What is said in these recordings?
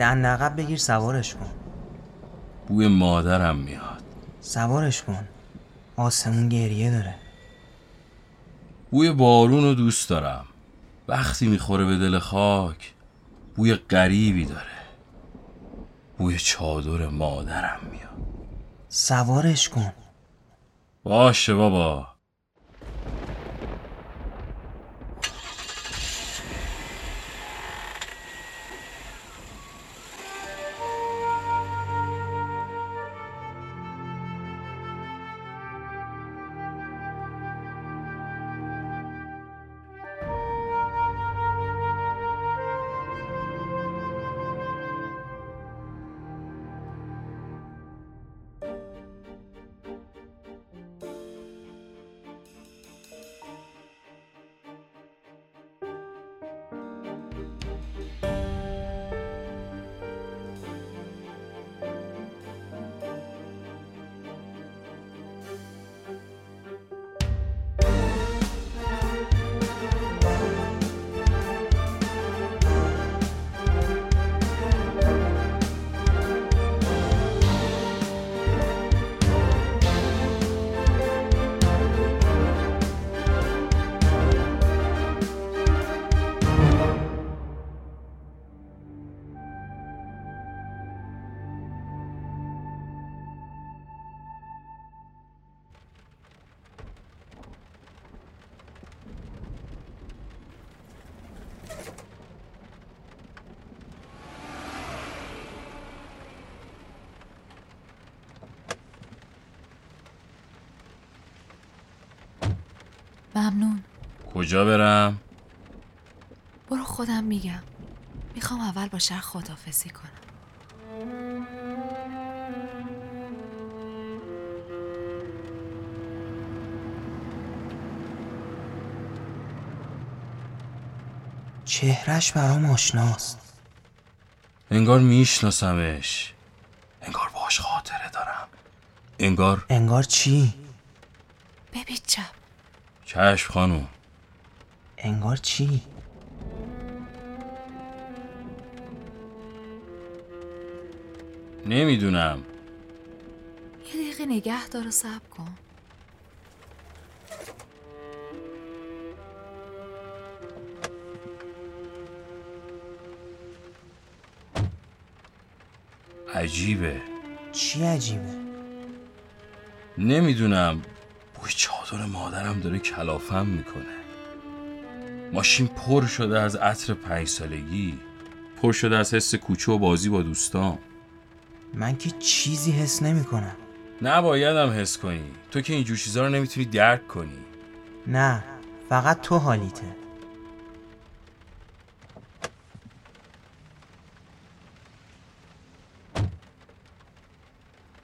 دند عقب بگیر سوارش کن. بوی مادرم میاد. سوارش کن. آسمون گریه داره. بوی بارون رو دوست دارم. وقتی می‌خوره به دل خاک بوی غریبی داره. بوی چادر مادرم میاد. سوارش کن. باشه بابا. ممنون. کجا برم؟ برو خودم میگم. می‌خوام اول با شهر خدافزی کنم. چهرش برام آشناست. انگار میشناسمش. انگار باش خاطره دارم. انگار انگار چی؟ چشم خانوم انگار چی؟ نمی‌دونم. یه دقیقه نگه دار و صبر کن. عجیبه. چی عجیبه؟ نمی‌دونم. چادر مادرم داره کلافم می‌کنه. ماشین پر شده از عطر پنج سالگی پر شده از حس کوچه و بازی با دوستام. من که چیزی حس نمی کنم نبایدم حس کنی. تو که اینجور چیزا رو نمی‌تونی درک کنی. نه فقط تو حالیته.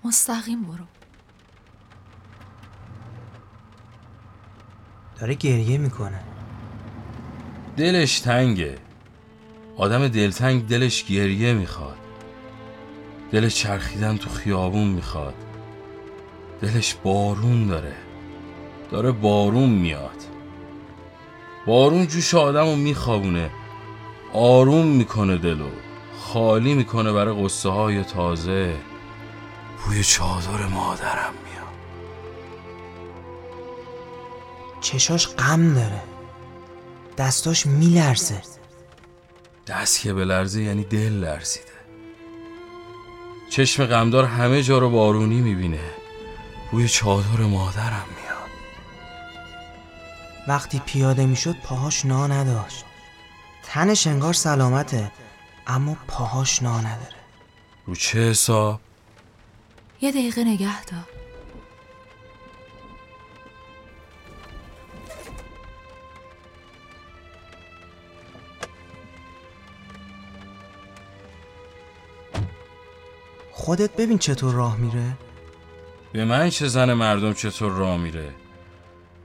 مستقیم برو. داره گریه می‌کنه. دلش تنگه. آدم دلتنگ دلش گریه می‌خواد. دلش چرخیدن تو خیابون می‌خواد. دلش بارون داره. داره بارون میاد. بارون جوش آدم رو میخوابونه. آروم می‌کنه دلو. خالی می‌کنه برای قصه های تازه. بوی چادر مادرم. چشاش غم داره. دستاش میلرزه. دست که به لرزه یعنی دل لرزیده. چشم غمدار همه جا رو بارونی می‌بینه. بوی چادر مادرم میاد. وقتی پیاده می‌شد پاهاش نا نداشت. تنش انگار سلامته اما پاهاش نا نداره. رو چه حساب؟ یه دقیقه نگه دار. خودت ببین چطور راه میره. به من چه زن مردم چطور راه میره؟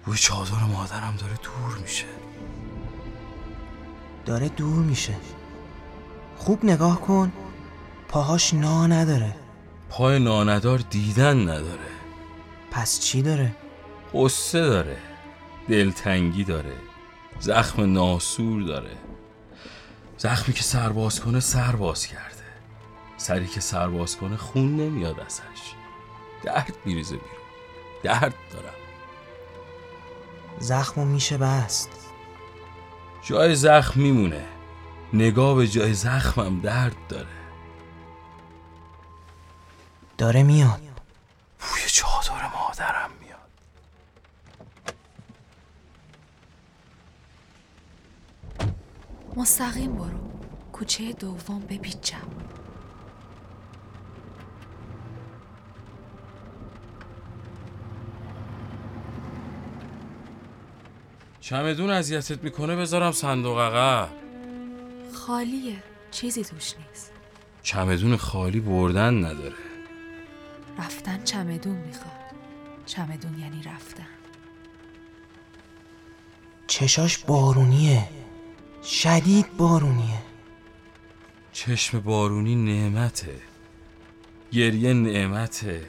بوی چادر مادرم داره دور میشه. داره دور میشه. خوب نگاه کن. پاهاش نا نداره. پای ناندار دیدن نداره. پس چی داره؟ قصه داره. دلتنگی داره. زخم ناسور داره. زخمی که سرباز کنه سرباز کرده سری که سرباز کنه خون نمیاد ازش. درد میریزه بیرون. درد دارم. زخمو میشه بست. جای زخم میمونه. نگاه به جای زخمم درد داره. داره میاد. بوی چادر مادرم میاد. مستقیم برو. کوچه دوم بپیچم. چمدون اذیتت می‌کنه بذارم صندوق عقب خالیه. چیزی توش نیست. چمدون خالی بردن نداره. رفتن چمدون می‌خواد. چمدون یعنی رفتن. چشاش بارونیه. شدید بارونیه. چشم بارونی نعمته. گریه نعمته.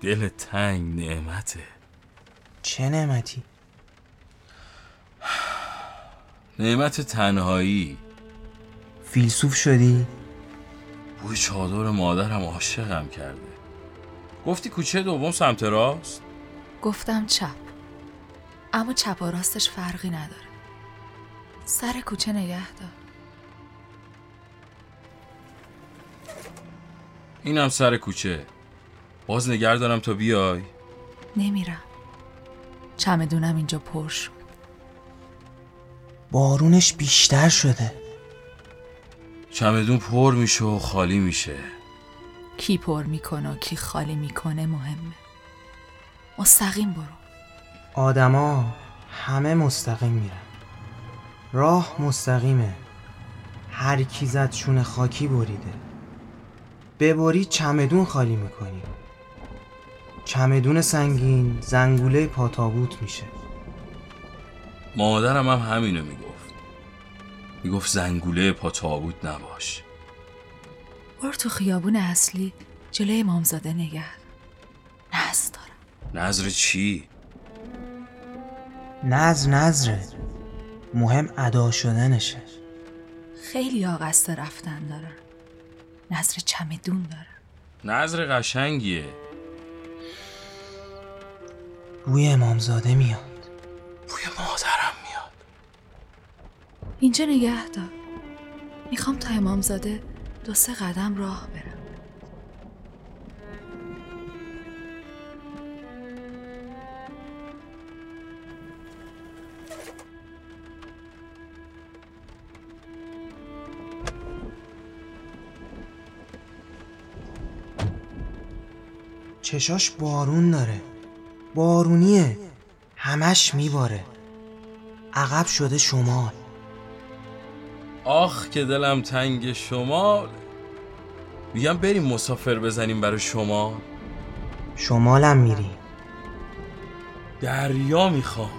دل تنگ نعمته. چه نعمتی؟ نعمت تنهایی. فیلسوف شدی؟ بوی چادر مادرم عاشقم کرده. گفتی کوچه دوم سمت راست؟ گفتم چپ. اما چپ و راستش فرقی نداره. سر کوچه نگه دار. اینم سر کوچه. باز نگر دارم تا بیای. نمیرم. چمدونم اینجا پر شد. بارونش بیشتر شده. چمدون پر میشه و خالی میشه. کی پر می‌کنه و کی خالی می‌کنه مهمه. مستقیم برو. آدما همه مستقیم میرن. راه مستقیمه. هر کی زد شونه خاکی بریده. ببری چمدون خالی می‌کنی. چمدون سنگین زنگوله پاتابوت میشه. مادرم هم همینو می‌گفت. می‌گفت زنگوله پا تابوت نباش. برو تو خیابون اصلی جلوی امامزاده نگه. نز دارم. نظر چی؟ نظر نظره مهم ادا شدنشه. خیلی قصد رفتن دارن. نظر چمدون دارن. نظر قشنگیه. بوی امامزاده میاد. اینجا نگه دار. می‌خوام تا امامزاده دو سه قدم راه برم. چشاش بارون داره. بارونیه. همش میباره. عقب شده شمال. آخ که دلم تنگ شمال میگم بریم مسافر بزنیم برای شما. شمالم میری. دریا می‌خوام.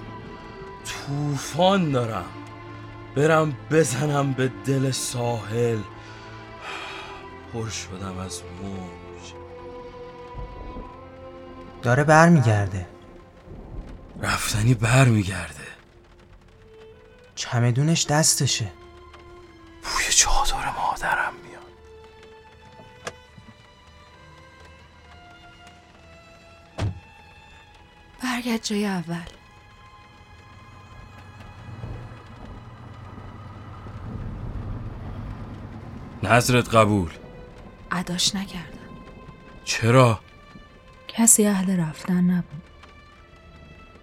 طوفان دارم. برم بزنم به دل ساحل. پر شدم از موج. داره برمیگرده. رفتنی بر میگرده چمدونش دستشه. برگرد جای اول. نظرت قبول؟ عداش نکردم. چرا؟ کسی اهل رفتن نبود.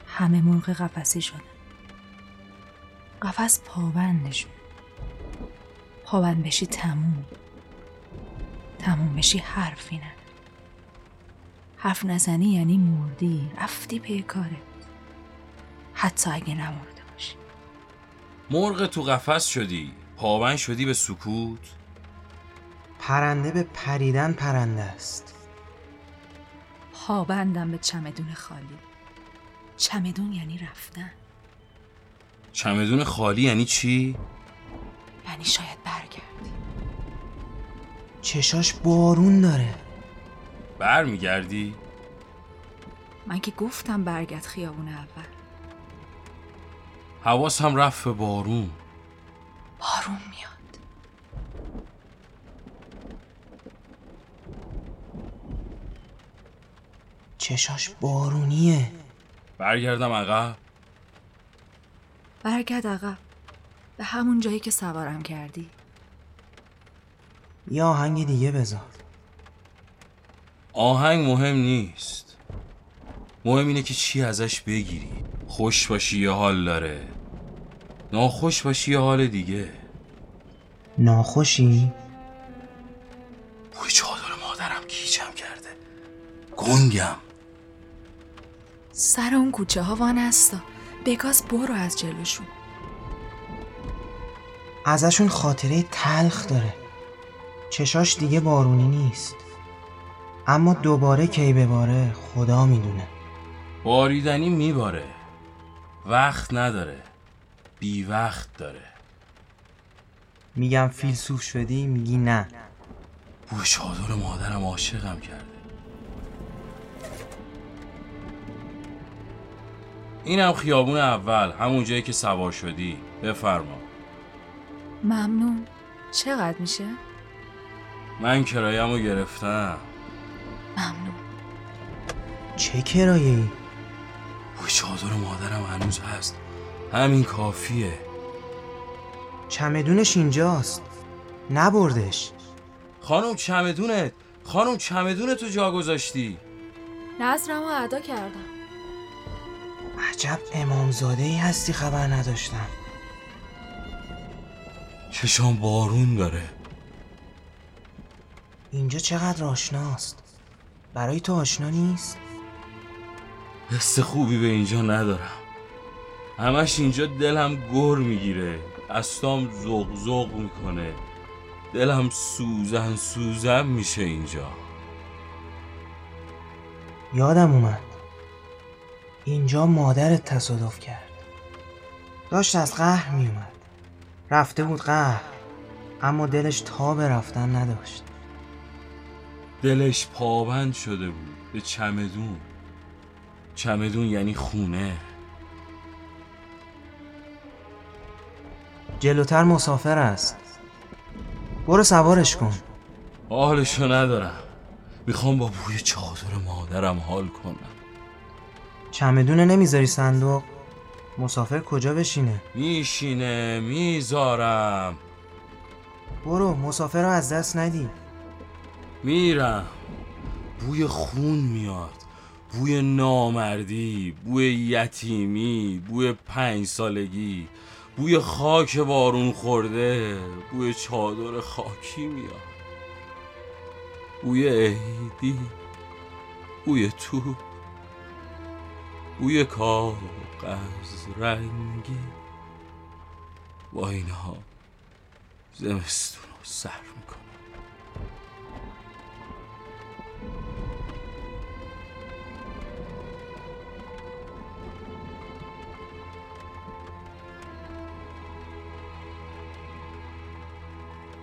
همه مرغ قفسی شدن. قفس پابندشون پابند بشی تموم. تموم بشی حرفی نداری حرف نزنی یعنی مردی. رفتی پی کاره. حتی اگه نمرده باشی. مرغ تو قفس شدی. پابند شدی به سکوت. پرنده به پریدن پرنده است. پابندم به چمدون خالی. چمدون یعنی رفتن. چمدون خالی یعنی چی؟ یعنی شاید برگردی. چشاش بارون داره. بر میگردی؟ من که گفتم برگت خیابون اول حواس هم رفت بارون بارون میاد چشاش بارونیه برگردم آقا. برگرد آقا. به همون جایی که سوارم کردی یا آهنگ دیگه بذار آهنگ مهم نیست. مهم اینه که چی ازش بگیری. خوش باشی یه حال داره. ناخوش باشی یه حال دیگه. ناخوشی؟ بوی چادر مادرم گیجم کرده. گنگم. سر اون کوچه ها وانستا بگاز برو از جلوشون. ازشون خاطره تلخ داره. چشاش دیگه بارونی نیست. اما دوباره کی بباره خدا می‌دونه. باریدنی میباره. وقت نداره. بی وقت داره. میگم فیلسوف شدی میگی نه. بوی چادر مادرم عاشقم کرده. اینم خیابون اول همون جایی که سوار شدی. بفرما. ممنون. چقدر میشه؟ من کرایمو گرفتم. ممنون. چه کرایه ای؟ چادر مادرم هنوز هست. همین کافیه. چمدونش اینجاست. نبردش. خانم چمدونت خانم چمدونتو جا گذاشتی. نظرمو ادا کردم. عجب امامزاده ای هستی خبر نداشتم. چشام بارون داره. اینجا چقدر آشناست؟ برای تو آشنا نیست؟ حس خوبی به اینجا ندارم. همش اینجا دلم گر می‌گیره. دستام زغ زغ می‌کنه. دلم سوزن سوزن میشه اینجا. یادم اومد. اینجا مادرت تصادف کرد. داشت از قهر میومد رفته بود قهر اما دلش تا به رفتن نداشت. دلش پابند شده بود به چمدون. چمدون یعنی خونه. جلوتر مسافر است. برو سوارش کن. حالشو ندارم. می‌خوام با بوی چادر مادرم حال کنم. چمدونه نمی‌ذاری صندوق؟ مسافر کجا بشینه؟ میشینه می‌ذارم. برو مسافر رو از دست ندی. میرم. بوی خون میاد. بوی نامردی بوی یتیمی بوی پنج سالگی بوی خاک بارون خورده بوی چادر خاکی میاد. بوی عیدی بوی تو بوی کاغذ رنگی. با اینها زمستون رو سر می‌کنم.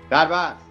God bless.